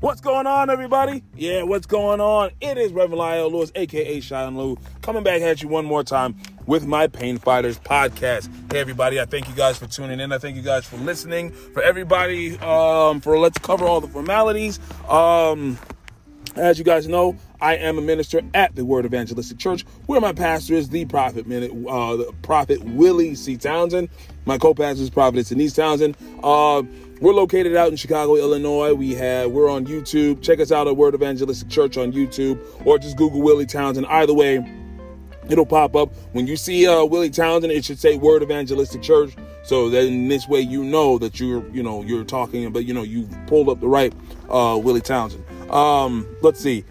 What's going on, everybody? Yeah, what's going on? It is Reverend Lyle Lewis, aka Shine Lou, coming back at you one more time with my Pain Fighters podcast. Hey, everybody! I thank you guys for tuning in. I thank you guys for listening. For everybody, um, for let's cover all the formalities. Um, as you guys know, I am a minister at the Word Evangelistic Church, where my pastor is the Prophet, uh, the Prophet Willie C. Townsend. My co-pastor is Prophet Denise Townsend. Uh, we're located out in Chicago, Illinois. We have we're on YouTube. Check us out at Word Evangelistic Church on YouTube, or just Google Willie Townsend. Either way, it'll pop up. When you see uh, Willie Townsend, it should say Word Evangelistic Church. So then this way you know that you're you know you're talking about you know you pulled up the right uh, Willie Townsend. Um, let's see.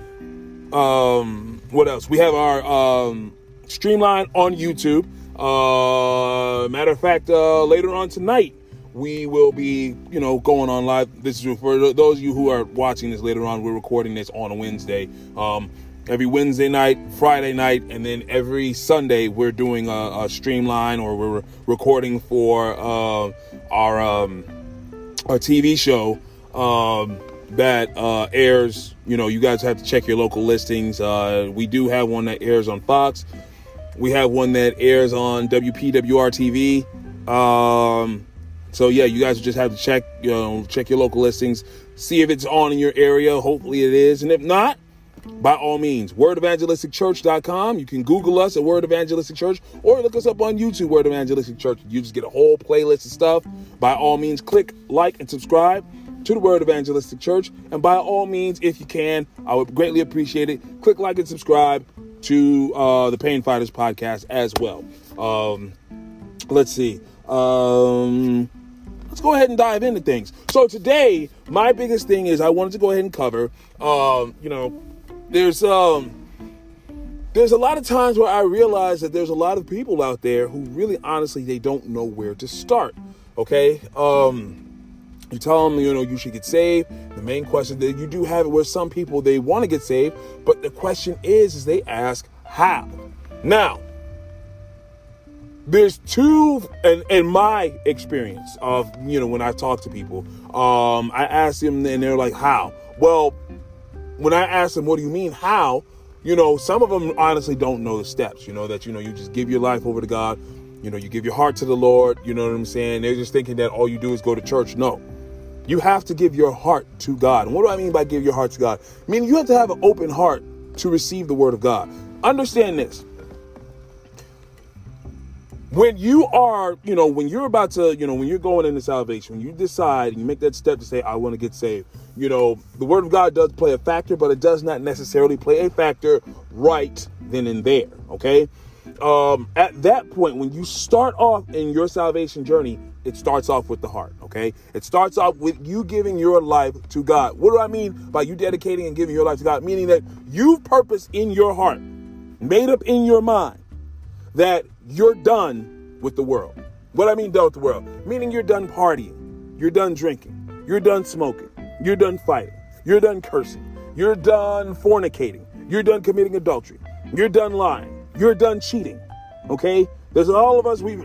Um, what else? We have our um, Streamline on YouTube. Uh, matter of fact, uh, later on tonight, we will be, you know, going on live. This is for those of you who are watching this later on. We're recording this on a Wednesday. Um, every Wednesday night, Friday night, and then every Sunday we're doing a, a streamline or we're recording for uh, our um, our TV show um, that uh, airs. You know, you guys have to check your local listings. Uh, we do have one that airs on Fox. We have one that airs on WPWR TV. Um, so yeah, you guys just have to check, you know, check your local listings, see if it's on in your area. Hopefully it is, and if not, by all means, wordevangelisticchurch.com. You can Google us at Word Evangelistic Church or look us up on YouTube, Word Evangelistic Church. You just get a whole playlist of stuff. By all means, click like and subscribe to the Word Evangelistic Church. And by all means, if you can, I would greatly appreciate it. Click like and subscribe to uh, the Pain Fighters podcast as well. Um, let's see. Um, let's go ahead and dive into things. So today, my biggest thing is I wanted to go ahead and cover. Um, you know, there's um, there's a lot of times where I realize that there's a lot of people out there who really, honestly, they don't know where to start. Okay. Um, you tell them, you know, you should get saved. The main question that you do have it where some people they want to get saved, but the question is, is they ask how. Now, there's two in, in my experience of you know when i talk to people um i ask them and they're like how? Well when i ask them what do you mean how? You know some of them honestly don't know the steps you know that you know you just give your life over to god you know you give your heart to the lord you know what i'm saying? They're just thinking that all you do is go to church. No. You have to give your heart to god. And what do i mean by give your heart to god? I mean you have to have an open heart to receive the word of god. Understand this when you are, you know, when you're about to, you know, when you're going into salvation, when you decide and you make that step to say, I want to get saved, you know, the word of God does play a factor, but it does not necessarily play a factor right then and there. Okay. Um, at that point, when you start off in your salvation journey, it starts off with the heart. Okay. It starts off with you giving your life to God. What do I mean by you dedicating and giving your life to God? Meaning that you've purpose in your heart, made up in your mind that you're done with the world. What I mean done with the world, meaning you're done partying, you're done drinking, you're done smoking, you're done fighting, you're done cursing, you're done fornicating, you're done committing adultery, you're done lying, you're done cheating. Okay? There's all of us, we've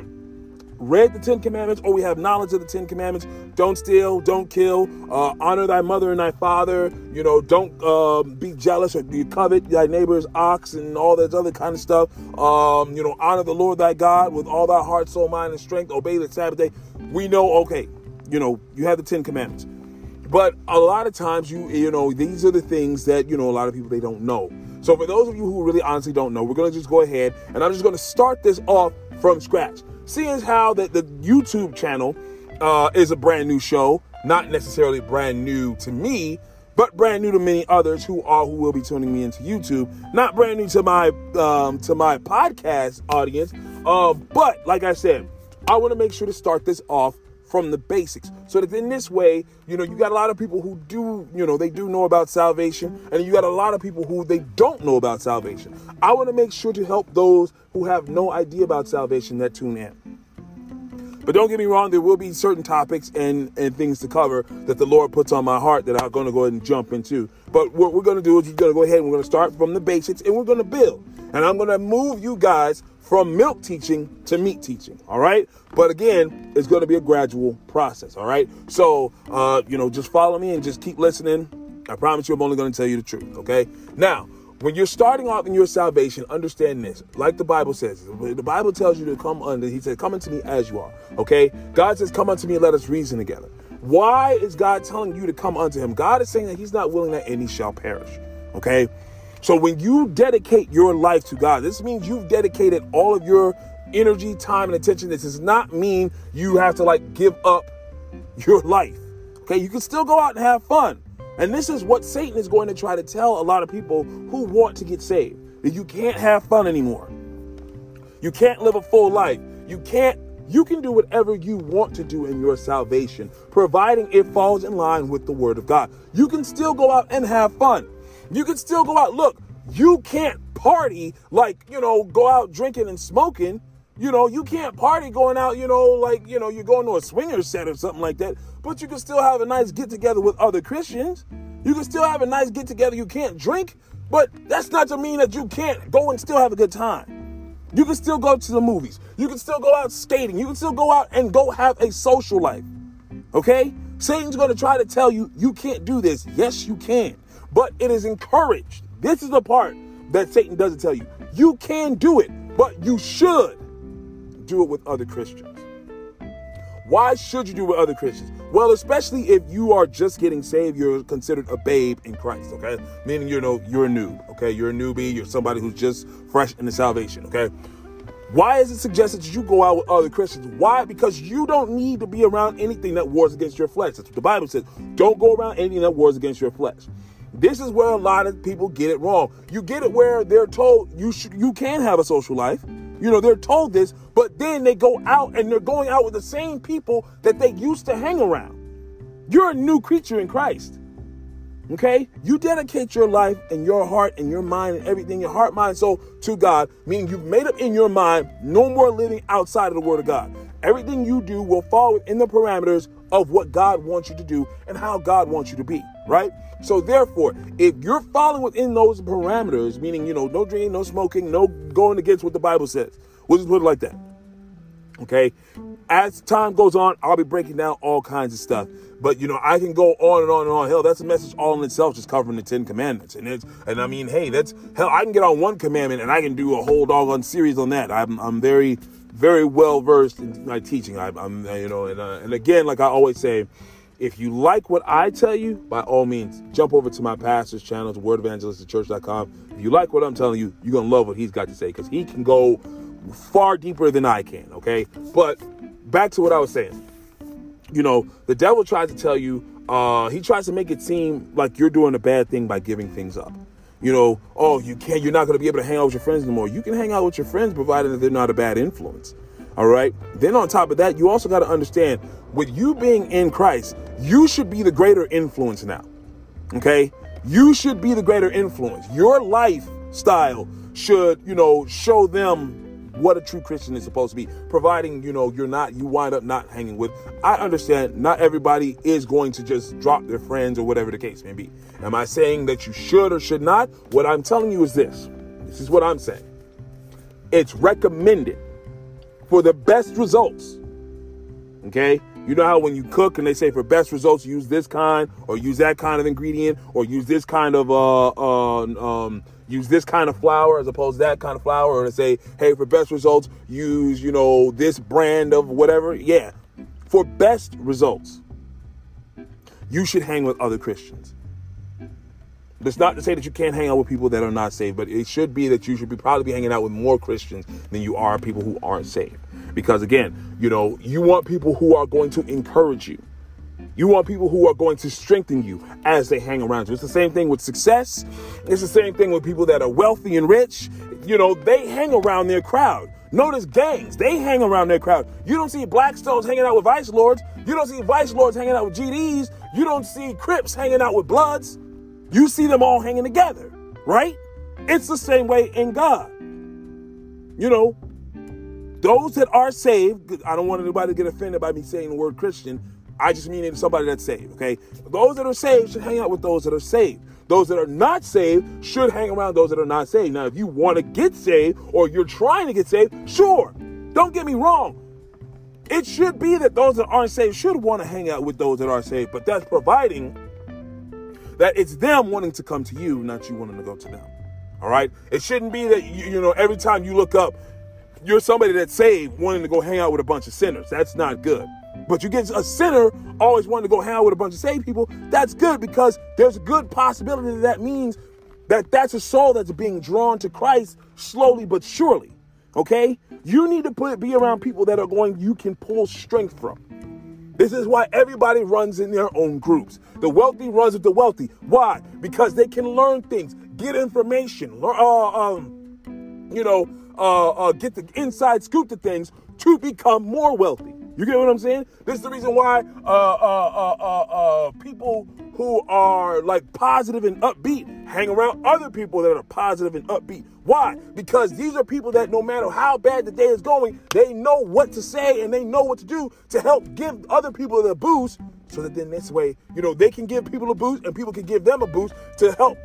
read the Ten Commandments or we have knowledge of the Ten Commandments. Don't steal, don't kill, uh, honor thy mother and thy father. You know, don't uh, be jealous or you covet thy neighbor's ox and all that other kind of stuff. Um, you know, honor the Lord thy God with all thy heart, soul, mind, and strength. Obey the Sabbath day. We know, okay, you know, you have the Ten Commandments. But a lot of times, you you know, these are the things that you know a lot of people they don't know. So for those of you who really honestly don't know, we're gonna just go ahead and I'm just gonna start this off from scratch. Seeing as how that the YouTube channel uh, is a brand new show, not necessarily brand new to me, but brand new to many others who are who will be tuning me into YouTube. Not brand new to my um, to my podcast audience, uh, but like I said, I want to make sure to start this off from the basics. So that in this way, you know, you got a lot of people who do, you know, they do know about salvation, and you got a lot of people who they don't know about salvation. I want to make sure to help those who have no idea about salvation that tune in. But don't get me wrong, there will be certain topics and, and things to cover that the Lord puts on my heart that I'm going to go ahead and jump into. But what we're going to do is we're going to go ahead and we're going to start from the basics and we're going to build. And I'm going to move you guys from milk teaching to meat teaching. All right. But again, it's going to be a gradual process. All right. So, uh, you know, just follow me and just keep listening I promise you, I'm only going to tell you the truth, okay? Now, when you're starting off in your salvation, understand this. Like the Bible says, the Bible tells you to come under, he said, come unto me as you are, okay? God says, come unto me and let us reason together. Why is God telling you to come unto him? God is saying that he's not willing that any shall perish, okay? So when you dedicate your life to God, this means you've dedicated all of your energy, time, and attention. This does not mean you have to like give up your life. Okay, you can still go out and have fun. And this is what Satan is going to try to tell a lot of people who want to get saved that you can't have fun anymore. You can't live a full life. You can't you can do whatever you want to do in your salvation, providing it falls in line with the word of God. You can still go out and have fun. You can still go out. Look, you can't party like, you know, go out drinking and smoking. You know, you can't party going out, you know, like, you know, you're going to a swinger set or something like that, but you can still have a nice get together with other Christians. You can still have a nice get together. You can't drink, but that's not to mean that you can't go and still have a good time. You can still go to the movies. You can still go out skating. You can still go out and go have a social life. Okay? Satan's going to try to tell you you can't do this. Yes, you can but it is encouraged. This is the part that Satan doesn't tell you. You can do it, but you should do it with other Christians. Why should you do it with other Christians? Well, especially if you are just getting saved, you're considered a babe in Christ, okay? Meaning you know you're a noob, okay? You're a newbie, you're somebody who's just fresh in the salvation, okay? Why is it suggested that you go out with other Christians? Why? Because you don't need to be around anything that wars against your flesh. That's what the Bible says. Don't go around anything that wars against your flesh. This is where a lot of people get it wrong. You get it where they're told you should, you can have a social life. You know, they're told this, but then they go out and they're going out with the same people that they used to hang around. You're a new creature in Christ. Okay? You dedicate your life and your heart and your mind and everything, your heart, mind, soul to God, meaning you've made up in your mind no more living outside of the Word of God. Everything you do will fall within the parameters of what God wants you to do and how God wants you to be, right? So therefore, if you're falling within those parameters, meaning, you know, no drinking, no smoking, no going against what the Bible says, we'll just put it like that. Okay. As time goes on, I'll be breaking down all kinds of stuff. But you know, I can go on and on and on. Hell, that's a message all in itself, just covering the Ten Commandments. And it's and I mean, hey, that's hell. I can get on one commandment and I can do a whole doggone series on that. I'm I'm very very well versed in my teaching. I, am you know, and uh, and again, like I always say, if you like what I tell you, by all means, jump over to my pastor's channel, to wordevangelisticchurch.com. If you like what I'm telling you, you're to love what he's got to say because he can go far deeper than I can, okay? But back to what I was saying. You know, the devil tries to tell you, uh, he tries to make it seem like you're doing a bad thing by giving things up. You know, oh, you can't, you're not going to be able to hang out with your friends anymore. You can hang out with your friends provided that they're not a bad influence. All right. Then on top of that, you also got to understand with you being in Christ, you should be the greater influence now. Okay? You should be the greater influence. Your lifestyle should, you know, show them what a true Christian is supposed to be, providing, you know, you're not, you wind up not hanging with. I understand not everybody is going to just drop their friends or whatever the case may be. Am I saying that you should or should not? What I'm telling you is this this is what I'm saying. It's recommended for the best results. Okay? You know how when you cook and they say for best results, use this kind or use that kind of ingredient or use this kind of uh, uh um use this kind of flour as opposed to that kind of flour or to say, hey, for best results, use, you know, this brand of whatever. Yeah. For best results, you should hang with other Christians. That's not to say that you can't hang out with people that are not saved, but it should be that you should be probably be hanging out with more Christians than you are people who aren't saved. Because again, you know, you want people who are going to encourage you. You want people who are going to strengthen you as they hang around you. It's the same thing with success. It's the same thing with people that are wealthy and rich. You know, they hang around their crowd. Notice gangs, they hang around their crowd. You don't see Blackstones hanging out with Vice Lords. You don't see Vice Lords hanging out with GDs. You don't see Crips hanging out with Bloods. You see them all hanging together, right? It's the same way in God. You know, those that are saved, I don't want anybody to get offended by me saying the word Christian. I just mean somebody that's saved, okay? Those that are saved should hang out with those that are saved. Those that are not saved should hang around those that are not saved. Now, if you want to get saved or you're trying to get saved, sure. Don't get me wrong. It should be that those that aren't saved should want to hang out with those that are saved, but that's providing that it's them wanting to come to you, not you wanting to go to them. All right? It shouldn't be that, you, you know, every time you look up, you're somebody that's saved wanting to go hang out with a bunch of sinners. That's not good. But you get a sinner always wanting to go hang out with a bunch of saved people. That's good because there's a good possibility that, that means that that's a soul that's being drawn to Christ slowly but surely. Okay? You need to put be around people that are going you can pull strength from. This is why everybody runs in their own groups. The wealthy runs with the wealthy. Why? Because they can learn things, get information, uh, um, you know, uh, uh, get the inside scoop to things to become more wealthy. You get what I'm saying? This is the reason why uh, uh, uh, uh, people who are like positive and upbeat hang around other people that are positive and upbeat. Why? Because these are people that no matter how bad the day is going, they know what to say and they know what to do to help give other people the boost so that then this way, you know, they can give people a boost and people can give them a boost to help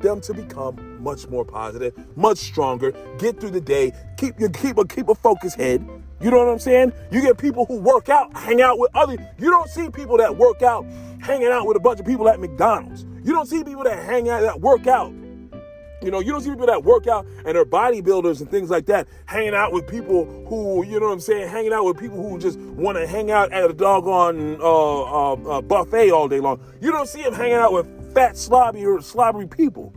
them to become much more positive, much stronger, get through the day, keep your keep a keep a focused head, you know what I'm saying? You get people who work out, hang out with other. You don't see people that work out hanging out with a bunch of people at McDonald's. You don't see people that hang out that work out. You know, you don't see people that work out and are bodybuilders and things like that hanging out with people who, you know what I'm saying, hanging out with people who just want to hang out at a doggone uh, uh, uh, buffet all day long. You don't see them hanging out with fat, slobby, or slobbery people.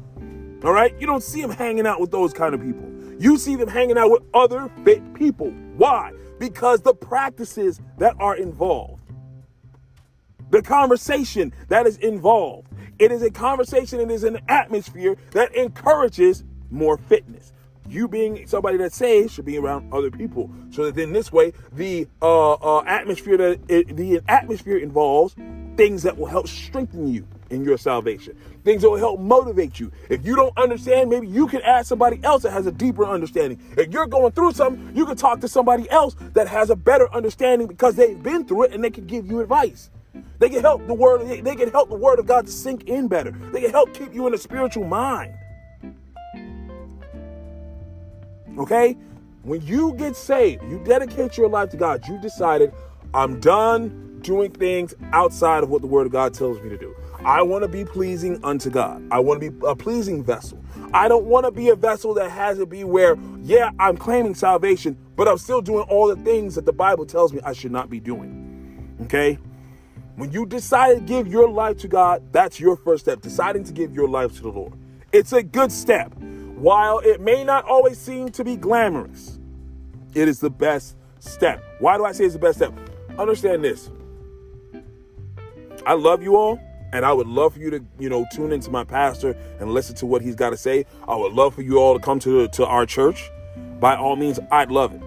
All right? You don't see them hanging out with those kind of people. You see them hanging out with other fit people. Why? Because the practices that are involved, the conversation that is involved, it is a conversation and is an atmosphere that encourages more fitness. You being somebody that says should be around other people, so that then this way the uh, uh, atmosphere that it, the atmosphere involves things that will help strengthen you in your salvation. Things that will help motivate you. If you don't understand, maybe you can ask somebody else that has a deeper understanding. If you're going through something, you can talk to somebody else that has a better understanding because they've been through it and they can give you advice. They can help the word, they can help the word of God to sink in better. They can help keep you in a spiritual mind. Okay? When you get saved, you dedicate your life to God, you decided, I'm done doing things outside of what the word of God tells me to do. I want to be pleasing unto God. I want to be a pleasing vessel. I don't want to be a vessel that has to be where, yeah, I'm claiming salvation, but I'm still doing all the things that the Bible tells me I should not be doing. Okay? When you decide to give your life to God, that's your first step, deciding to give your life to the Lord. It's a good step. While it may not always seem to be glamorous, it is the best step. Why do I say it's the best step? Understand this. I love you all. And I would love for you to, you know, tune into my pastor and listen to what he's got to say. I would love for you all to come to to our church. By all means, I'd love it.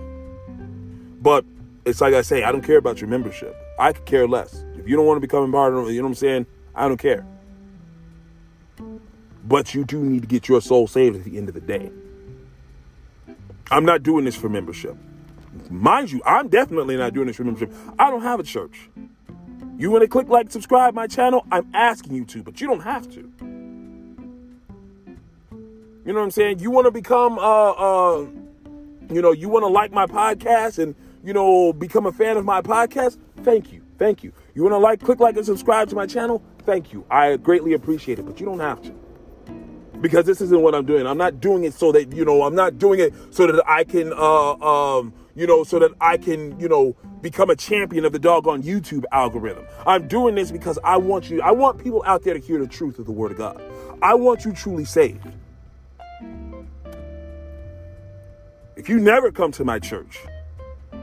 But it's like I say, I don't care about your membership. I could care less. If you don't want to become a part of you know what I'm saying? I don't care. But you do need to get your soul saved at the end of the day. I'm not doing this for membership. Mind you, I'm definitely not doing this for membership. I don't have a church. You want to click like, subscribe my channel? I'm asking you to, but you don't have to. You know what I'm saying? You want to become, uh, uh, you know, you want to like my podcast and, you know, become a fan of my podcast? Thank you. Thank you. You want to like, click like, and subscribe to my channel? Thank you. I greatly appreciate it, but you don't have to. Because this isn't what I'm doing. I'm not doing it so that, you know, I'm not doing it so that I can, uh, um, you know, so that I can, you know, become a champion of the doggone YouTube algorithm. I'm doing this because I want you, I want people out there to hear the truth of the Word of God. I want you truly saved. If you never come to my church,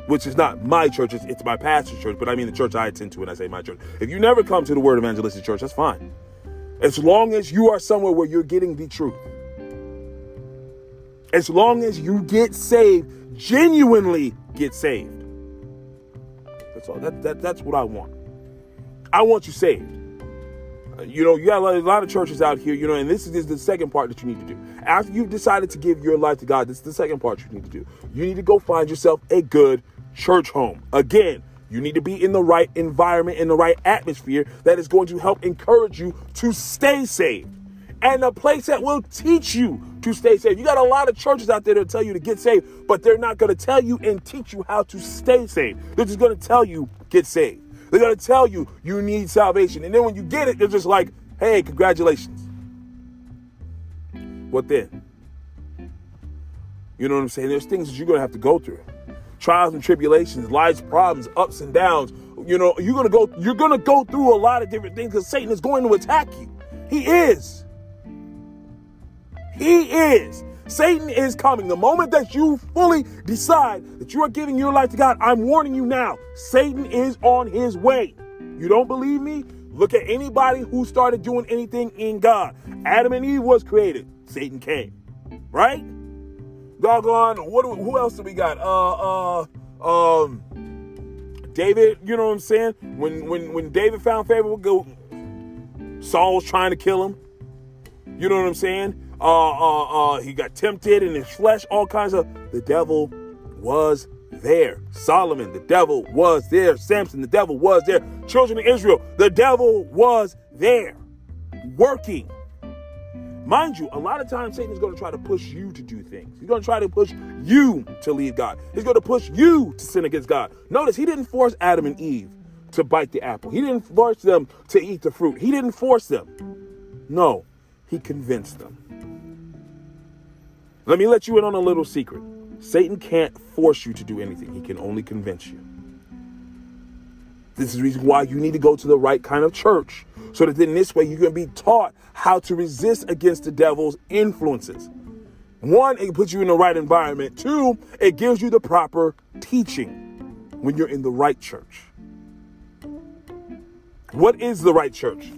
which is not my church, it's, it's my pastor's church, but I mean the church I attend to when I say my church. If you never come to the Word Evangelistic Church, that's fine. As long as you are somewhere where you're getting the truth. As long as you get saved genuinely get saved. That's all. That, that, that's what I want. I want you saved. Uh, you know, you got a lot, of churches out here, you know, and this is, this is the second part that you need to do. After you've decided to give your life to God, this is the second part you need to do. You need to go find yourself a good church home. Again, you need to be in the right environment, in the right atmosphere that is going to help encourage you to stay saved and a place that will teach you to stay saved. You got a lot of churches out there that tell you to get saved, but they're not going to tell you and teach you how to stay saved. They're just going to tell you get saved. They're going to tell you you need salvation. And then when you get it, they're just like, Hey, congratulations. What then? You know what I'm saying? There's things that you're going to have to go through. Trials and tribulations, life's problems, ups and downs. You know, you're going to go you're going to go through a lot of different things cuz Satan is going to attack you. He is. He is. Satan is coming. The moment that you fully decide that you are giving your life to God, I'm warning you now. Satan is on his way. You don't believe me? Look at anybody who started doing anything in God. Adam and Eve was created. Satan came. Right? Doggone. What who else do we got? Uh uh um David, you know what I'm saying? When when when David found favor, go Saul was trying to kill him. You know what I'm saying? Uh, uh, uh, he got tempted in his flesh, all kinds of. The devil was there. Solomon, the devil was there. Samson, the devil was there. Children of Israel, the devil was there, working. Mind you, a lot of times Satan is going to try to push you to do things. He's going to try to push you to leave God. He's going to push you to sin against God. Notice he didn't force Adam and Eve to bite the apple. He didn't force them to eat the fruit. He didn't force them. No, he convinced them. Let me let you in on a little secret. Satan can't force you to do anything. He can only convince you. This is the reason why you need to go to the right kind of church so that in this way you can be taught how to resist against the devil's influences. One, it puts you in the right environment. Two, it gives you the proper teaching when you're in the right church. What is the right church?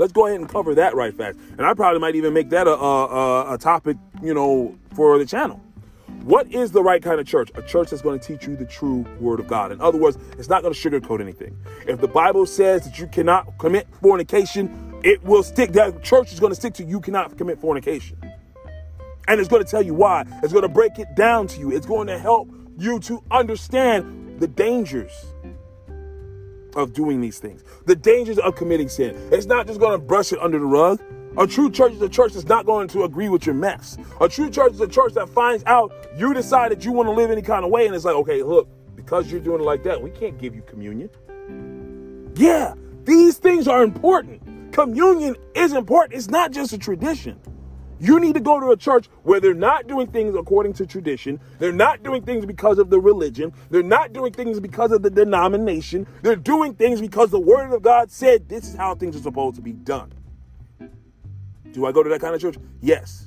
Let's go ahead and cover that right fast. And I probably might even make that a, a, a topic, you know, for the channel. What is the right kind of church? A church that's going to teach you the true word of God. In other words, it's not going to sugarcoat anything. If the Bible says that you cannot commit fornication, it will stick. That church is going to stick to you cannot commit fornication. And it's going to tell you why. It's going to break it down to you. It's going to help you to understand the dangers of doing these things, the dangers of committing sin. It's not just going to brush it under the rug. A true church is a church that's not going to agree with your mess. A true church is a church that finds out you decide that you want to live any kind of way, and it's like, okay, look, because you're doing it like that, we can't give you communion. Yeah, these things are important. Communion is important. It's not just a tradition. You need to go to a church where they're not doing things according to tradition. They're not doing things because of the religion. They're not doing things because of the denomination. They're doing things because the word of God said this is how things are supposed to be done. Do I go to that kind of church? Yes.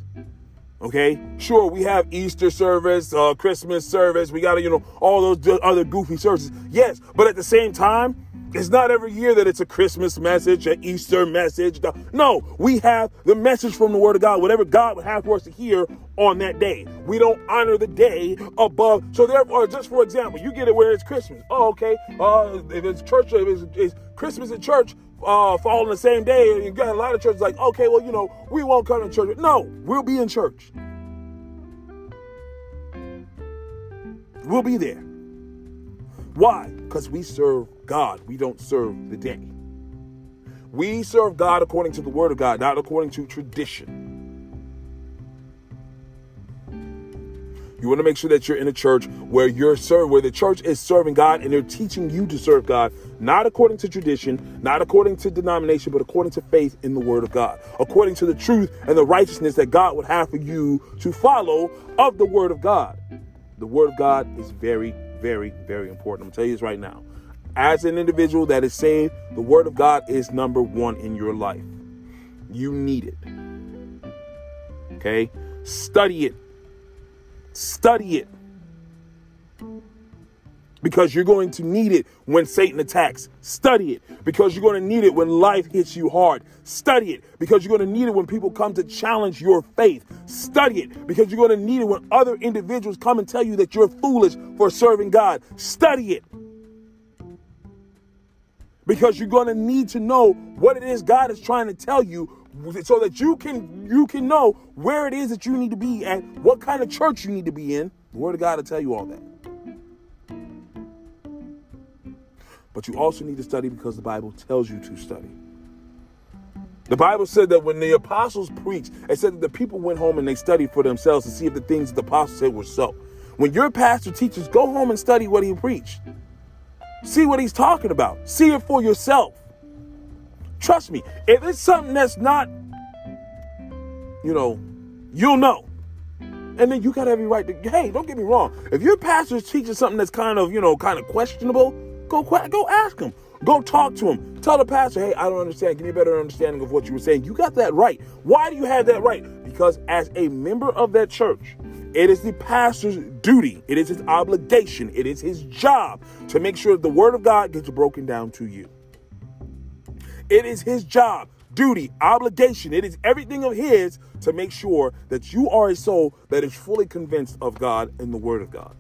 Okay, sure, we have Easter service, uh, Christmas service. We got you know, all those other goofy services. Yes, but at the same time, it's not every year that it's a Christmas message, an Easter message. No, we have the message from the Word of God, whatever God would have for us to hear on that day. We don't honor the day above. So therefore, just for example, you get it where it's Christmas. Oh, okay. Uh, if it's church, if it's, it's Christmas at church, uh, fall on the same day, and you got a lot of churches like, okay, well, you know, we won't come to church. No, we'll be in church. We'll be there. Why? Because we serve God. We don't serve the day. We serve God according to the word of God, not according to tradition. You want to make sure that you're in a church where you're served, where the church is serving God and they're teaching you to serve God, not according to tradition, not according to denomination, but according to faith in the Word of God, according to the truth and the righteousness that God would have for you to follow of the Word of God. The Word of God is very, very, very important. I'm gonna tell you this right now. As an individual that is saved, the Word of God is number one in your life. You need it. Okay? Study it Study it. Because you're going to need it when Satan attacks. Study it. Because you're going to need it when life hits you hard. Study it. Because you're going to need it when people come to challenge your faith. Study it. Because you're going to need it when other individuals come and tell you that you're foolish for serving God. Study it because you're going to need to know what it is God is trying to tell you so that you can you can know where it is that you need to be and what kind of church you need to be in. The word of God will tell you all that. But you also need to study because the Bible tells you to study. The Bible said that when the apostles preached, it said that the people went home and they studied for themselves to see if the things that the apostles said were so. When your pastor teaches, go home and study what he preached. See what he's talking about. See it for yourself. Trust me, if it's something that's not, you know, you'll know. And then you got every right to, hey, don't get me wrong. If your pastor is teaching something that's kind of, you know, kind of questionable, go go ask him. Go talk to him. Tell the pastor, hey, I don't understand. Give me a better understanding of what you were saying. You got that right. Why do you have that right? Because as a member of that church, it is the pastor's duty, it is his obligation, it is his job to make sure that the word of God gets broken down to you. It is his job, duty, obligation, it is everything of his to make sure that you are a soul that is fully convinced of God and the word of God.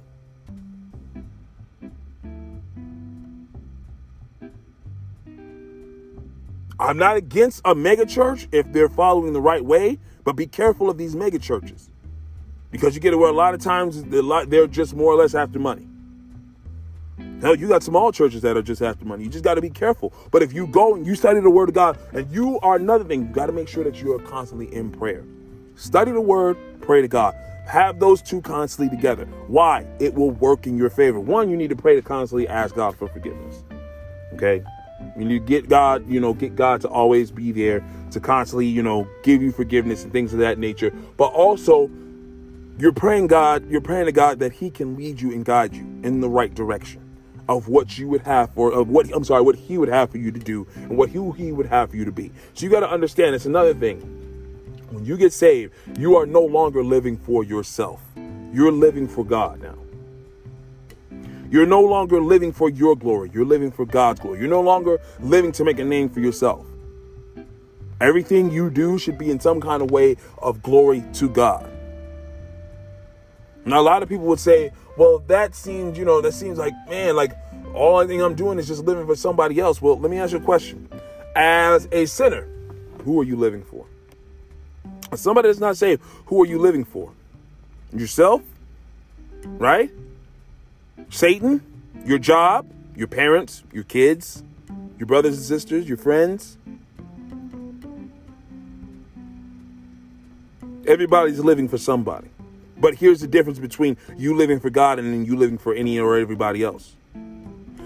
I'm not against a megachurch if they're following the right way, but be careful of these megachurches because you get it where a lot of times they're just more or less after money. Hell, you got small churches that are just after money. You just got to be careful. But if you go and you study the Word of God, and you are another thing, you got to make sure that you are constantly in prayer. Study the Word, pray to God. Have those two constantly together. Why? It will work in your favor. One, you need to pray to constantly ask God for forgiveness. Okay? When you get God, you know, get God to always be there to constantly, you know, give you forgiveness and things of that nature. But also, you're praying God, you're praying to God that He can lead you and guide you in the right direction of what you would have for of what I'm sorry, what He would have for you to do and what who He would have for you to be. So you got to understand it's another thing. When you get saved, you are no longer living for yourself. You're living for God now. You're no longer living for your glory. You're living for God's glory. You're no longer living to make a name for yourself. Everything you do should be in some kind of way of glory to God. Now, a lot of people would say, well, that seems, you know, that seems like, man, like all I think I'm doing is just living for somebody else. Well, let me ask you a question. As a sinner, who are you living for? As somebody that's not saved, who are you living for? Yourself? Right? Satan, your job, your parents, your kids, your brothers and sisters, your friends. Everybody's living for somebody. But here's the difference between you living for God and you living for any or everybody else.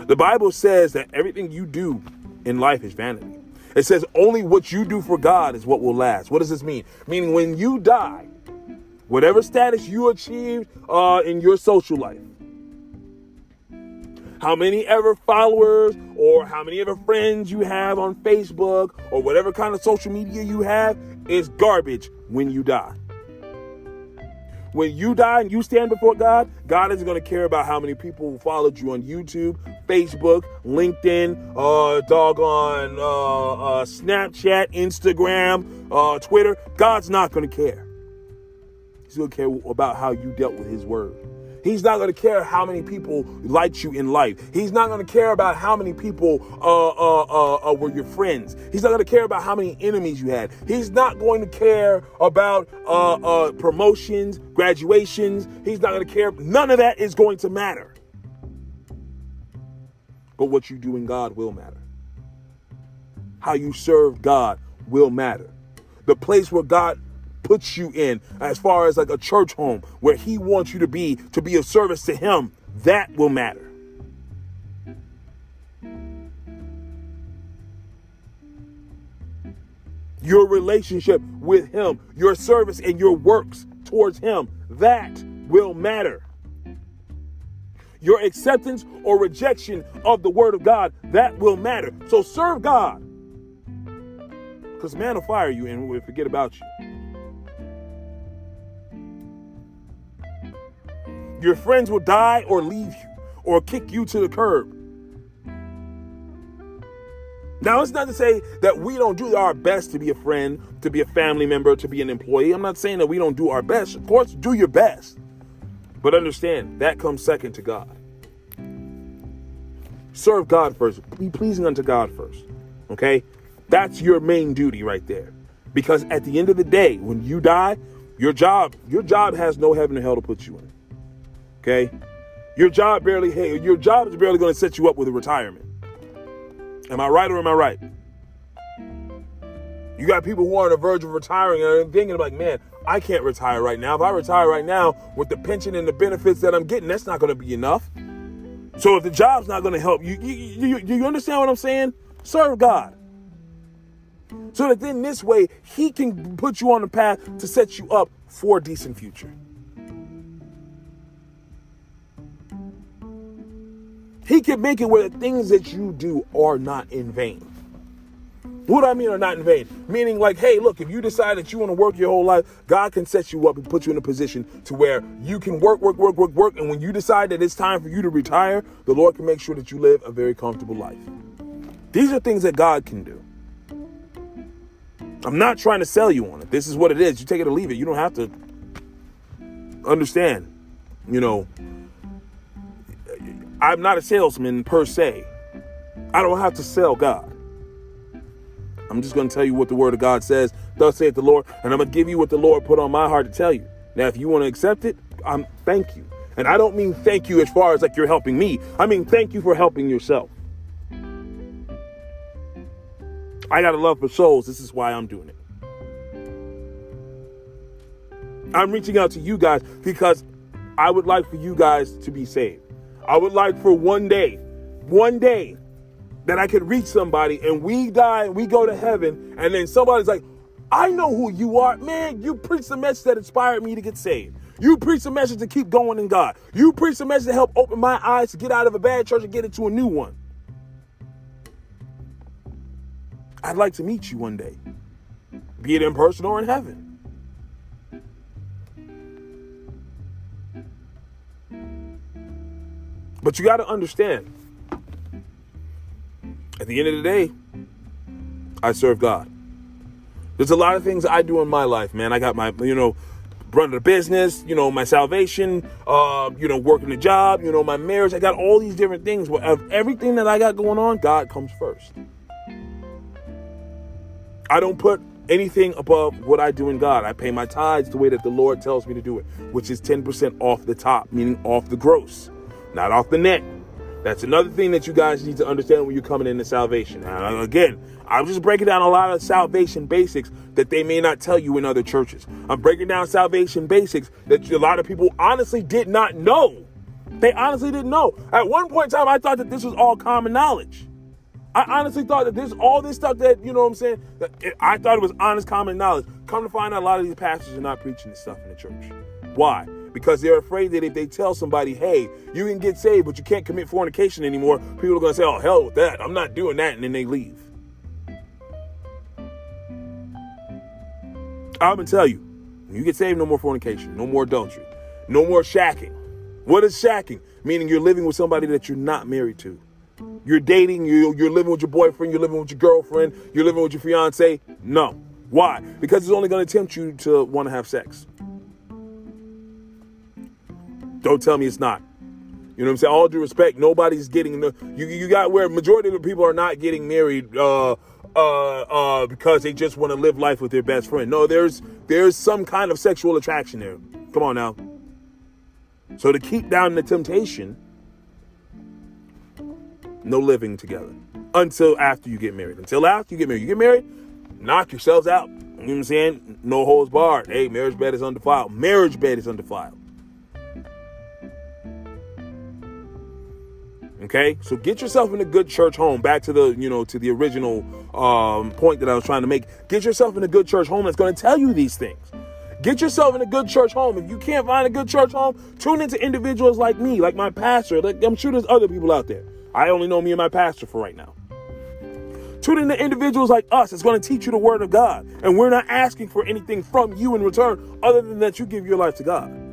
The Bible says that everything you do in life is vanity. It says only what you do for God is what will last. What does this mean? Meaning when you die, whatever status you achieved uh, in your social life, how many ever followers or how many ever friends you have on Facebook or whatever kind of social media you have is garbage when you die. When you die and you stand before God, God isn't going to care about how many people followed you on YouTube, Facebook, LinkedIn, uh, doggone uh, uh, Snapchat, Instagram, uh, Twitter. God's not going to care. He's going to care about how you dealt with His word. He's not going to care how many people liked you in life. He's not going to care about how many people uh, uh, uh, uh, were your friends. He's not going to care about how many enemies you had. He's not going to care about uh, uh, promotions, graduations. He's not going to care. None of that is going to matter. But what you do in God will matter. How you serve God will matter. The place where God puts you in as far as like a church home where he wants you to be to be of service to him that will matter your relationship with him your service and your works towards him that will matter your acceptance or rejection of the word of God, that will matter. So serve God. Because man will fire you and will forget about you. Your friends will die or leave you or kick you to the curb. Now, it's not to say that we don't do our best to be a friend, to be a family member, to be an employee. I'm not saying that we don't do our best. Of course, do your best. But understand, that comes second to God. Serve God first. Be pleasing unto God first. Okay? That's your main duty right there. Because at the end of the day, when you die, your job, your job has no heaven or hell to put you in. Okay? Your job barely, hey, your job is barely going to set you up with a retirement. Am I right or am I right? You got people who are on the verge of retiring and thinking like, man, I can't retire right now. If I retire right now with the pension and the benefits that I'm getting, that's not going to be enough. So if the job's not going to help you, you, you, you understand what I'm saying? Serve God. So that then this way, he can put you on the path to set you up for a decent future. He can make it where the things that you do are not in vain. What I mean are not in vain? Meaning like, hey, look, if you decide that you want to work your whole life, God can set you up and put you in a position to where you can work, work, work, work, work. And when you decide that it's time for you to retire, the Lord can make sure that you live a very comfortable life. These are things that God can do. I'm not trying to sell you on it. This is what it is. You take it or leave it. You don't have to understand. You know, I'm not a salesman per se. I don't have to sell God. I'm just going to tell you what the word of God says. Thus saith the Lord, and I'm going to give you what the Lord put on my heart to tell you. Now, if you want to accept it, I'm thank you. And I don't mean thank you as far as like you're helping me. I mean thank you for helping yourself. I got a love for souls. This is why I'm doing it. I'm reaching out to you guys because I would like for you guys to be saved. I would like for one day, one day, that I could reach somebody and we die and we go to heaven, and then somebody's like, I know who you are. Man, you preached the message that inspired me to get saved. You preach a message to keep going in God. You preach a message to help open my eyes to get out of a bad church and get into a new one. I'd like to meet you one day, be it in person or in heaven. But you got to understand at the end of the day, I serve God. There's a lot of things I do in my life, man. I got my, you know, running a business, you know, my salvation, uh, you know, working a job, you know, my marriage. I got all these different things. Of everything that I got going on, God comes first. I don't put anything above what I do in God. I pay my tithes the way that the Lord tells me to do it, which is 10% off the top, meaning off the gross, not off the net. That's another thing that you guys need to understand when you're coming into salvation. Now, uh, again, I'm just breaking down a lot of salvation basics that they may not tell you in other churches. I'm breaking down salvation basics that a lot of people honestly did not know. They honestly didn't know. At one point in time, I thought that this was all common knowledge. I honestly thought that this all this stuff that you know what I'm saying. It, I thought it was honest common knowledge. Come to find out, a lot of these pastors are not preaching this stuff in the church. Why? Because they're afraid that if they tell somebody, "Hey, you can get saved, but you can't commit fornication anymore," people are going to say, "Oh, hell with that! I'm not doing that," and then they leave. I'm gonna tell you, when you get saved, no more fornication, no more adultery, no more shacking. What is shacking? Meaning you're living with somebody that you're not married to. You're dating, you, you're living with your boyfriend, you're living with your girlfriend, you're living with your fiance. No. Why? Because it's only going to tempt you to want to have sex. Don't tell me it's not. You know what I'm saying? All due respect, nobody's getting the you you got where majority of the people are not getting married uh uh uh because they just want to live life with their best friend. No, there's there's some kind of sexual attraction there. Come on now. So to keep down the temptation, no living together until after you get married. Until after you get married. You get married, knock yourselves out. You know what I'm saying? No holds barred. Hey, marriage bed is undefiled. Marriage bed is undefiled. Okay, so get yourself in a good church home. Back to the, you know, to the original um, point that I was trying to make. Get yourself in a good church home that's going to tell you these things. Get yourself in a good church home. If you can't find a good church home, tune into individuals like me, like my pastor. Like I'm sure there's other people out there. I only know me and my pastor for right now. Tune in to individuals like us that's going to teach you the word of God. And we're not asking for anything from you in return other than that you give your life to God.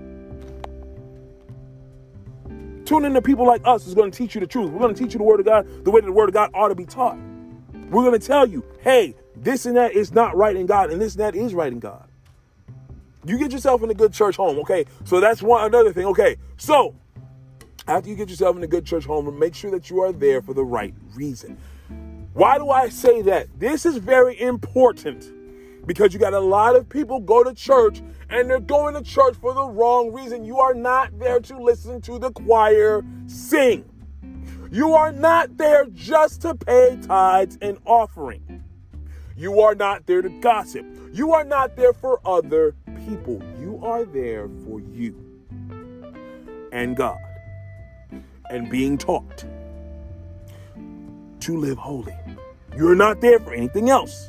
Tune in to people like us that's going to teach you the truth. We're going to teach you the word of God the way that the word of God ought to be taught. We're going to tell you, hey, this and that is not right in God, and this and that is right in God. You get yourself in a good church home, okay? So that's one another thing. Okay, so after you get yourself in a good church home, make sure that you are there for the right reason. Why do I say that? This is very important because you got a lot of people go to church and they're going to church for the wrong reason. You are not there to listen to the choir sing. You are not there just to pay tithes and offering. You are not there to gossip. You are not there for other people. You are there for you and God and being taught to live holy. You're not there for anything else.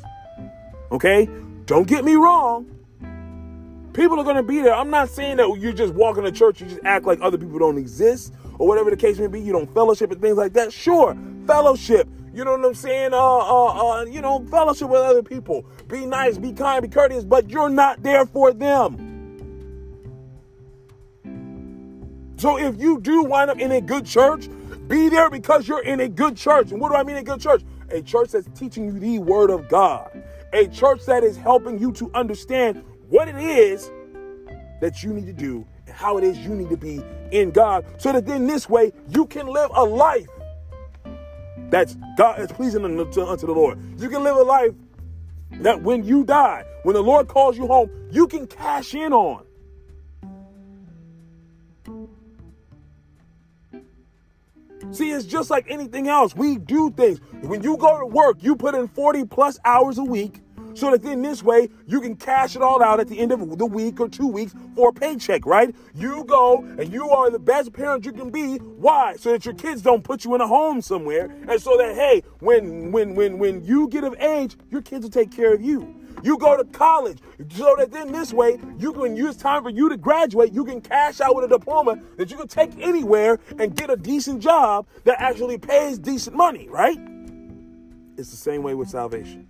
Okay? Don't get me wrong. People are going to be there. I'm not saying that you're just walking to church, you just act like other people don't exist or whatever the case may be. You don't fellowship and things like that. Sure, fellowship. You know what I'm saying? Uh, uh, uh, you know, fellowship with other people. Be nice, be kind, be courteous, but you're not there for them. So if you do wind up in a good church, be there because you're in a good church. And what do I mean a good church? A church that's teaching you the word of God. A church that is helping you to understand what it is that you need to do and how it is you need to be in God so that then this way you can live a life that's God is pleasing unto, unto the Lord. You can live a life that when you die, when the Lord calls you home, you can cash in on. See, it's just like anything else. We do things. When you go to work, you put in 40 plus hours a week so that then this way you can cash it all out at the end of the week or two weeks for a paycheck, right? You go and you are the best parent you can be. Why? So that your kids don't put you in a home somewhere, and so that hey, when when when when you get of age, your kids will take care of you. You go to college so that then this way you can use time for you to graduate. You can cash out with a diploma that you can take anywhere and get a decent job that actually pays decent money, right? It's the same way with salvation.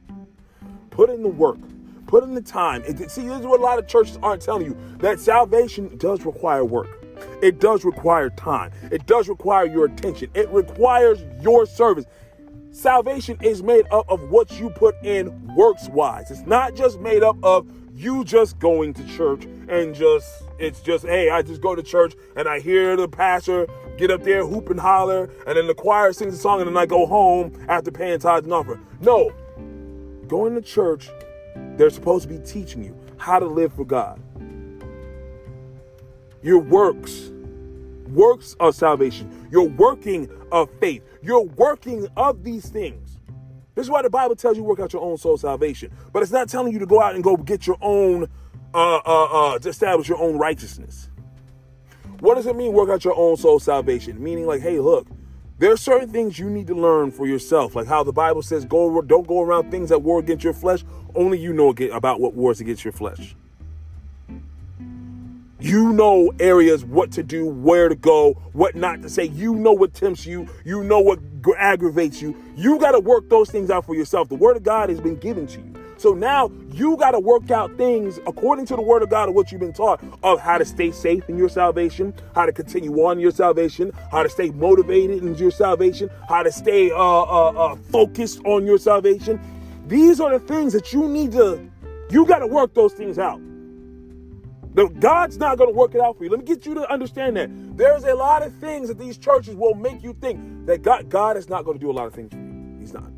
Put in the work. Put in the time. see, this is what a lot of churches aren't telling you that salvation does require work. It does require time. It does require your attention. It requires your service. Salvation is made up of what you put in works wise. It's not just made up of you just going to church and just, it's just, hey, I just go to church and I hear the pastor get up there, hoop and holler, and then the choir sings a song and then I go home after paying tithes and offering. No, Going to church, they're supposed to be teaching you how to live for God. Your works, works of salvation, your working of faith, your working of these things. This is why the Bible tells you work out your own soul salvation. But it's not telling you to go out and go get your own, uh, uh, uh, to establish your own righteousness. What does it mean, work out your own soul salvation? Meaning, like, hey, look, there are certain things you need to learn for yourself, like how the Bible says, "Go, don't go around things that war against your flesh. Only you know about what wars against your flesh." You know areas what to do, where to go, what not to say. You know what tempts you. You know what aggravates you. You got to work those things out for yourself. The Word of God has been given to you. So now you got to work out things according to the word of God of what you've been taught of how to stay safe in your salvation, how to continue on your salvation, how to stay motivated in your salvation, how to stay uh, uh, uh, focused on your salvation. These are the things that you need to, you got to work those things out. God's not going to work it out for you. Let me get you to understand that. There's a lot of things that these churches will make you think that God, God is not going to do a lot of things for you. He's not.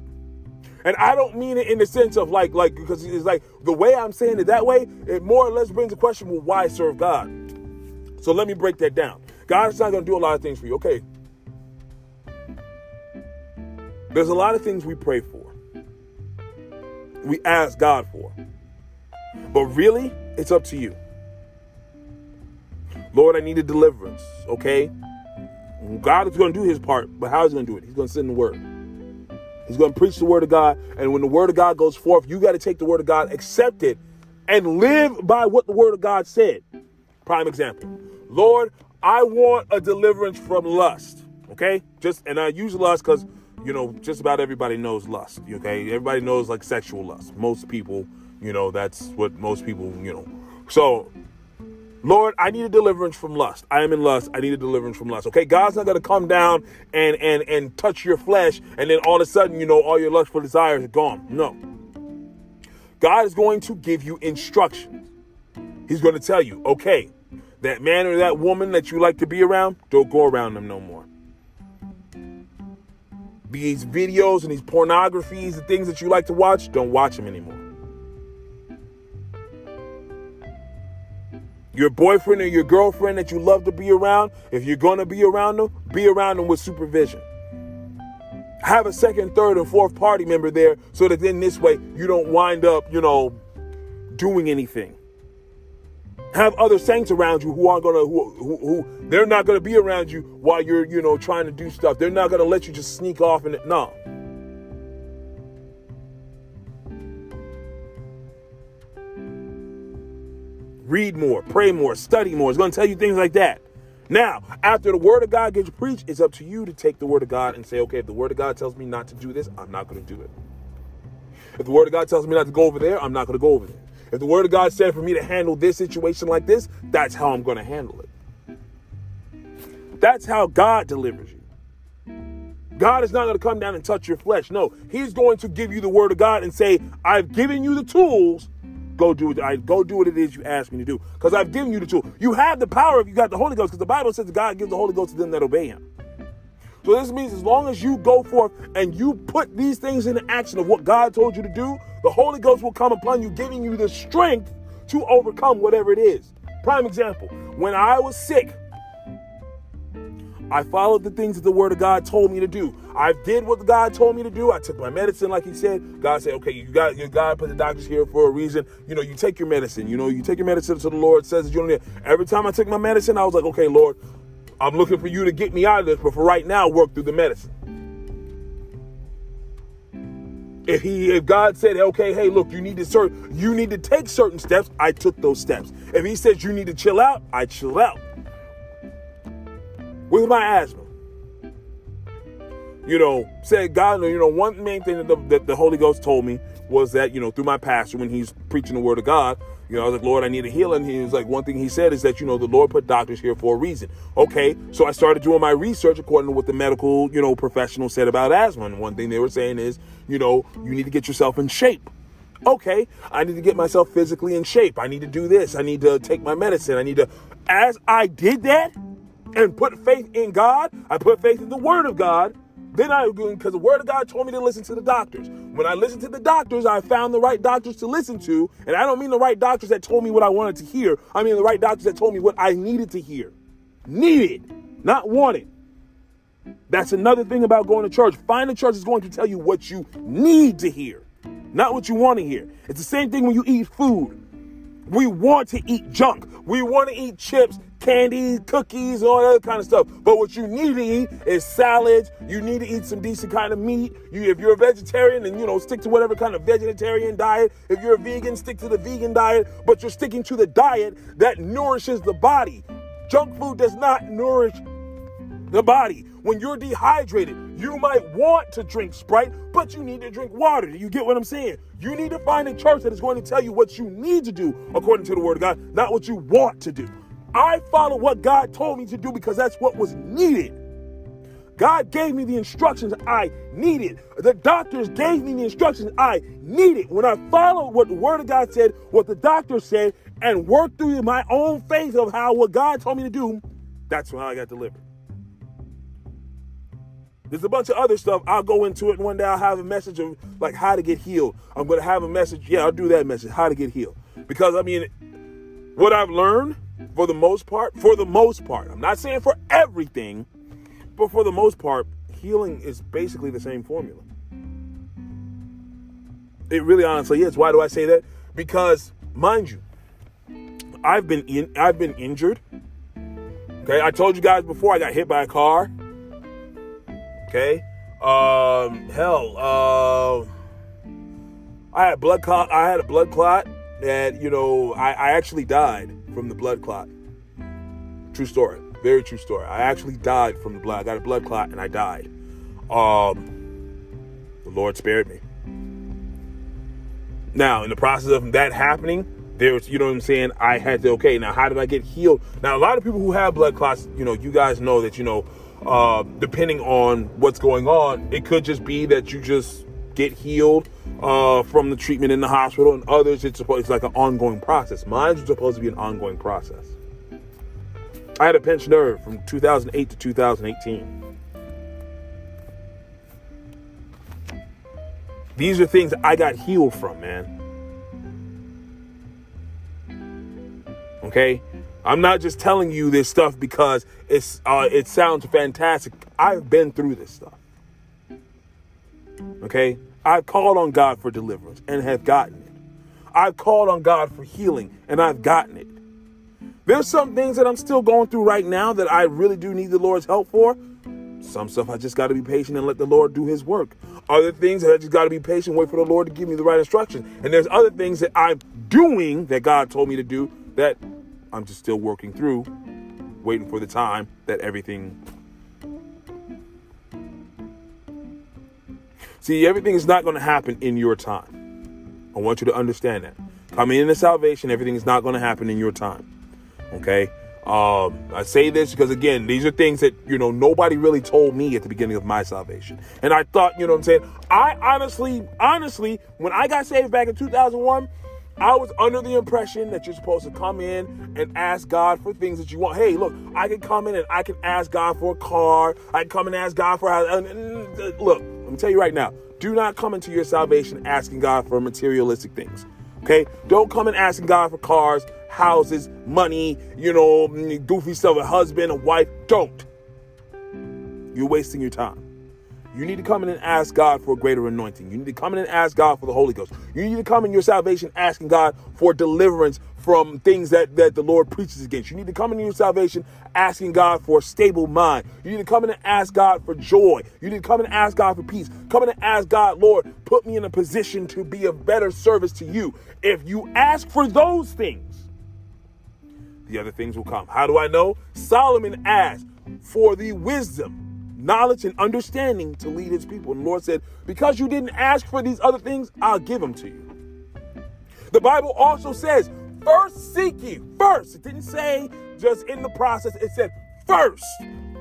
And I don't mean it in the sense of like, like, because it's like the way I'm saying it that way, it more or less brings the question, well, why serve God? So let me break that down. God's not going to do a lot of things for you. Okay. There's a lot of things we pray for, we ask God for. But really, it's up to you. Lord, I need a deliverance. Okay. God is going to do his part, but how is he going to do it? He's going to send the word. He's going to preach the word of God. And when the word of God goes forth, you got to take the word of God, accept it, and live by what the word of God said. Prime example. Lord, I want a deliverance from lust. Okay? Just and I use lust because you know, just about everybody knows lust. Okay? Everybody knows like sexual lust. Most people, you know, that's what most people, you know. So Lord, I need a deliverance from lust. I am in lust. I need a deliverance from lust. Okay, God's not to come down and and and touch your flesh, and then all of a sudden, you know, all your lustful desires are gone. No. God is going to give you instructions. He's to tell you, okay, that man or that woman that you like to be around, don't go around them no more. These videos and these pornographies, the things that you like to watch, don't watch them anymore. Your boyfriend or your girlfriend that you love to be around, if you're going to be around them, be around them with supervision. Have a second, third, and fourth party member there so that then this way you don't wind up, you know, doing anything. Have other saints around you who aren't gonna who, who, who they're not gonna be around you while you're you know trying to do stuff. They're not gonna let you just sneak off and no. Read more, pray more, study more. It's going to tell you things like that. Now, after the word of God gets preached, it's up to you to take the word of God and say, okay, if the word of God tells me not to do this, I'm not going to do it. If the word of God tells me not to go over there, I'm not going to go over there. If the word of God said for me to handle this situation like this, that's how I'm going to handle it. That's how God delivers you. God is not going to come down and touch your flesh. No, He's going to give you the word of God and say, I've given you the tools. Go do it. I go do what it is you asked me to do. Because I've given you the tool. You have the power if you got the Holy Ghost, because the Bible says God gives the Holy Ghost to them that obey him. So this means as long as you go forth and you put these things into action of what God told you to do, the Holy Ghost will come upon you, giving you the strength to overcome whatever it is. Prime example, when I was sick, I followed the things that the word of God told me to do. I did what God told me to do. I took my medicine, like he said. God said, okay, you got your God put the doctors here for a reason. You know, you take your medicine. You know, you take your medicine to the Lord says that you don't need. Every time I took my medicine, I was like, okay, Lord, I'm looking for you to get me out of this, but for right now, work through the medicine. If he, if God said, okay, hey, look, you need to start, you need to take certain steps, I took those steps. If he says you need to chill out, I chill out with my asthma. You know, said God, you know, one main thing that the, that the Holy Ghost told me was that, you know, through my pastor when he's preaching the word of God, you know, I was like, Lord, I need a healing. He was like, one thing he said is that, you know, the Lord put doctors here for a reason. Okay. So I started doing my research according to what the medical, you know, professional said about asthma. And one thing they were saying is, you know, you need to get yourself in shape. Okay. I need to get myself physically in shape. I need to do this. I need to take my medicine. I need to, as I did that, and put faith in God, I put faith in the Word of God. Then I, because the Word of God told me to listen to the doctors. When I listened to the doctors, I found the right doctors to listen to. And I don't mean the right doctors that told me what I wanted to hear. I mean the right doctors that told me what I needed to hear. Needed, not wanted. That's another thing about going to church. Find a church that's going to tell you what you need to hear, not what you want to hear. It's the same thing when you eat food. We want to eat junk. We want to eat chips candy, cookies, all that kind of stuff. But what you need to eat is salads. You need to eat some decent kind of meat. You, if you're a vegetarian, then you know stick to whatever kind of vegetarian diet. If you're a vegan, stick to the vegan diet. But you're sticking to the diet that nourishes the body. Junk food does not nourish the body. When you're dehydrated, you might want to drink Sprite, but you need to drink water. You get what I'm saying? You need to find a church that is going to tell you what you need to do according to the Word of God, not what you want to do. I followed what God told me to do because that's what was needed. God gave me the instructions I needed. The doctors gave me the instructions I needed. When I followed what the Word of God said, what the doctor said, and worked through my own faith of how what God told me to do, that's when I got delivered. There's a bunch of other stuff. I'll go into it, one day I'll have a message of like how to get healed. I'm going to have a message. Yeah, I'll do that message, how to get healed. Because I mean, what I've learned for the most part, for the most part, I'm not saying for everything, but for the most part, healing is basically the same formula. It really honestly is. Why do I say that? Because, mind you, I've been in, I've been injured. Okay, I told you guys before I got hit by a car. Okay, um, hell, uh, I had blood clot. I had a blood clot that you know I, I actually died from the blood clot. True story. Very true story. I actually died from the blood. I got a blood clot and I died. Um, the Lord spared me. Now, in the process of that happening, there's, you know what I'm saying? I had to, okay, now how did I get healed? Now, a lot of people who have blood clots, you know, you guys know that, you know, uh, depending on what's going on, it could just be that you just get healed uh, from the treatment in the hospital, and others it's supposed it's like an ongoing process. Mine's supposed to be an ongoing process. I had a pinched nerve from 2008 to 2018. These are things I got healed from, man. Okay, I'm not just telling you this stuff because it's uh, it sounds fantastic. I've been through this stuff. Okay, I've called on God for deliverance and have gotten it. I've called on God for healing and I've gotten it. There's some things that I'm still going through right now that I really do need the Lord's help for. Some stuff I just got to be patient and let the Lord do his work. Other things that I just got to be patient, wait for the Lord to give me the right instructions. And there's other things that I'm doing that God told me to do that I'm just still working through, waiting for the time that everything. See, everything is not going to happen in your time. I want you to understand that. Coming into salvation, everything is not going to happen in your time. Okay? Um, I say this because again, these are things that you know nobody really told me at the beginning of my salvation, and I thought, you know, what I'm saying, I honestly, honestly, when I got saved back in 2001, I was under the impression that you're supposed to come in and ask God for things that you want. Hey, look, I can come in and I can ask God for a car. I can come and ask God for. A, look, let me tell you right now. Do not come into your salvation asking God for materialistic things. Okay? Don't come and asking God for cars, houses, money, you know, goofy stuff, a husband, a wife. Don't. You're wasting your time. You need to come in and ask God for a greater anointing. You need to come in and ask God for the Holy Ghost. You need to come in your salvation asking God for deliverance from things that, that the Lord preaches against. You need to come in your salvation asking God for a stable mind. You need to come in and ask God for joy. You need to come in and ask God for peace. Come in and ask God, Lord, put me in a position to be of better service to you. If you ask for those things, the other things will come. How do I know? Solomon asked for the wisdom knowledge and understanding to lead his people. And the Lord said, Because you didn't ask for these other things, I'll give them to you. The Bible also says, First seek ye, first. It didn't say just in the process, it said first.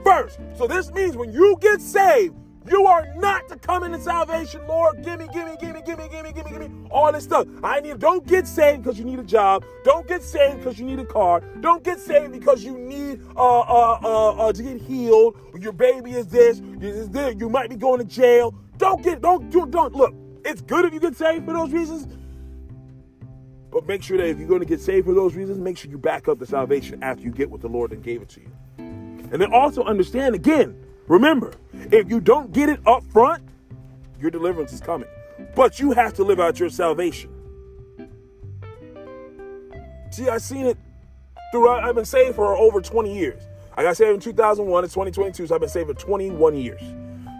First. So this means when you get saved, you are not to come into salvation, Lord. Give me, give me, give me, give me, give me, give me, give me all this stuff. I need. Don't get saved because you need a job. Don't get saved because you need a car. Don't get saved because you need uh, uh, uh, uh to get healed. Your baby is this. Is this. You might be going to jail. Don't get. Don't do. Don't look. It's good if you get saved for those reasons. But make sure that if you're going to get saved for those reasons, make sure you back up the salvation after you get what the Lord and gave it to you. And then also understand again Remember, if you don't get it up front, your deliverance is coming. But you have to live out your salvation. See, I've seen it throughout. I've been saved for over 20 years. I got saved in 2001. It's 2022, so I've been saved for 21 years.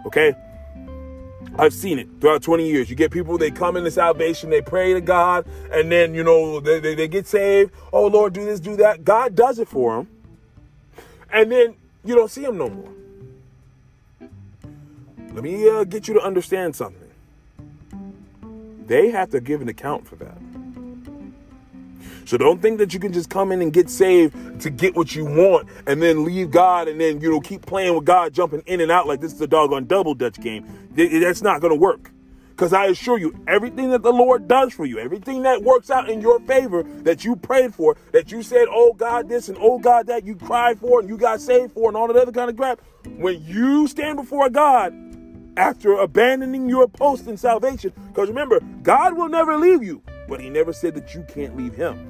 Okay? I've seen it throughout 20 years. You get people, they come into salvation, they pray to God, and then, you know, they, they, they get saved. Oh, Lord, do this, do that. God does it for them. And then you don't see them no more. Let me uh, get you to understand something. They have to give an account for that. So don't think that you can just come in and get saved to get what you want and then leave God and then, you know, keep playing with God, jumping in and out like this is a doggone double dutch game. That's not going to work. Because I assure you, everything that the Lord does for you, everything that works out in your favor that you prayed for, that you said, oh God, this and oh God, that you cried for and you got saved for and all that other kind of crap, when you stand before God, after abandoning your post in salvation. Because remember, God will never leave you, but He never said that you can't leave Him.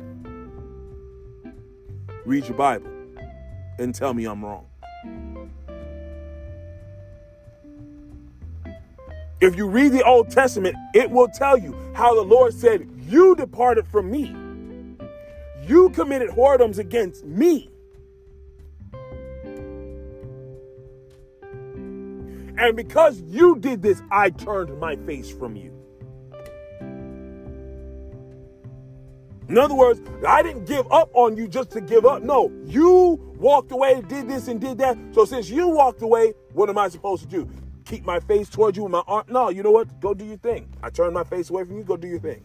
Read your Bible and tell me I'm wrong. If you read the Old Testament, it will tell you how the Lord said, You departed from me. You committed whoredoms against me. And because you did this, I turned my face from you. In other words, I didn't give up on you just to give up. No, you walked away, did this and did that. So since you walked away, what am I supposed to do? Keep my face towards you with my arm? No, you know what? Go do your thing. I turned my face away from you. Go do your thing.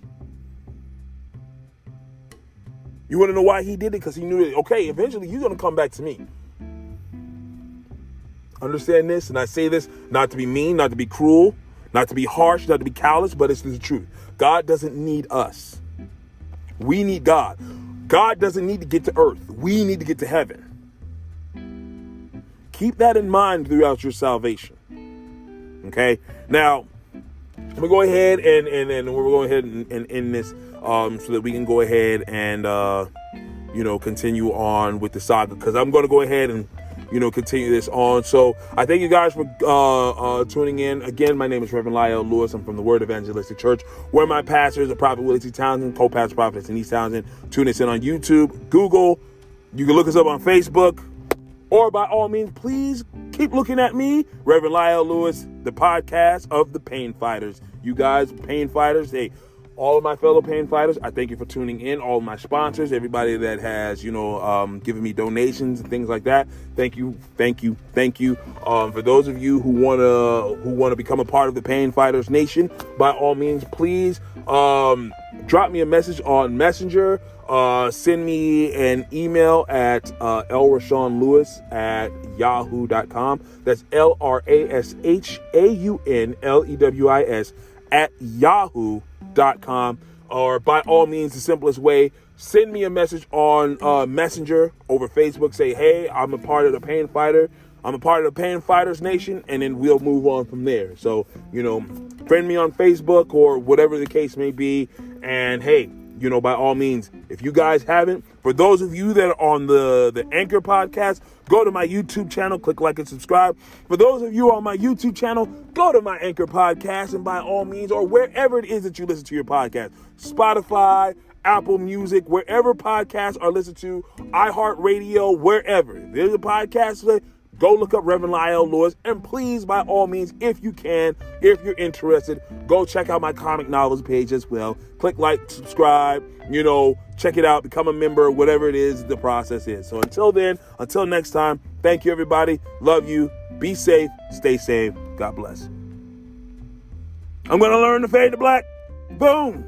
You want to know why he did it? Because he knew that, okay, eventually you're going to come back to me. Understand this, and I say this not to be mean, not to be cruel, not to be harsh, not to be callous, but it's the truth. God doesn't need us. We need God. God doesn't need to get to earth. We need to get to heaven. Keep that in mind throughout your salvation. Okay? Now, I'm gonna go ahead and and, and we're going ahead and, end this um, so that we can go ahead and uh, you know continue on with the saga because I'm gonna go ahead and you know, continue this on. So I thank you guys for uh, uh, tuning in. Again, my name is Reverend Lyle Lewis. I'm from the Word Evangelistic Church, where my pastor is the Prophet Willie T. Townsend, co-pastor prophets in East Townsend. Tune us in on YouTube, Google. You can look us up on Facebook. Or by all means, please keep looking at me, Reverend Lyle Lewis, the podcast of the Pain Fighters. You guys, Pain Fighters, hey, all of my fellow pain fighters, I thank you for tuning in. All my sponsors, everybody that has, you know, um, given me donations and things like that. Thank you, thank you, thank you. Um, for those of you who wanna who wanna become a part of the Pain Fighters Nation, by all means, please um, drop me a message on Messenger. Uh, send me an email at uh, Lewis at yahoo.com. That's L R A S H A U N L E W I S at yahoo.com. Com or by all means, the simplest way, send me a message on uh, Messenger over Facebook. Say, hey, I'm a part of the Pain Fighter. I'm a part of the Pain Fighters Nation, and then we'll move on from there. So, you know, friend me on Facebook or whatever the case may be. And hey, you know, by all means, if you guys haven't, for those of you that are on the, the Anchor podcast, go to my YouTube channel, click like and subscribe. For those of you on my YouTube channel, go to my Anchor podcast and by all means, or wherever it is that you listen to your podcast, Spotify, Apple Music, wherever podcasts are listened to, iHeartRadio, wherever. there's a podcast, Go look up Reverend Lyle Lewis, and please, by all means, if you can, if you're interested, go check out my comic novels page as well. Click like, subscribe, you know, check it out, become a member, whatever it is the process is. So until then, until next time, thank you everybody. Love you. Be safe. Stay safe. God bless. I'm going to learn to fade to black. Boom.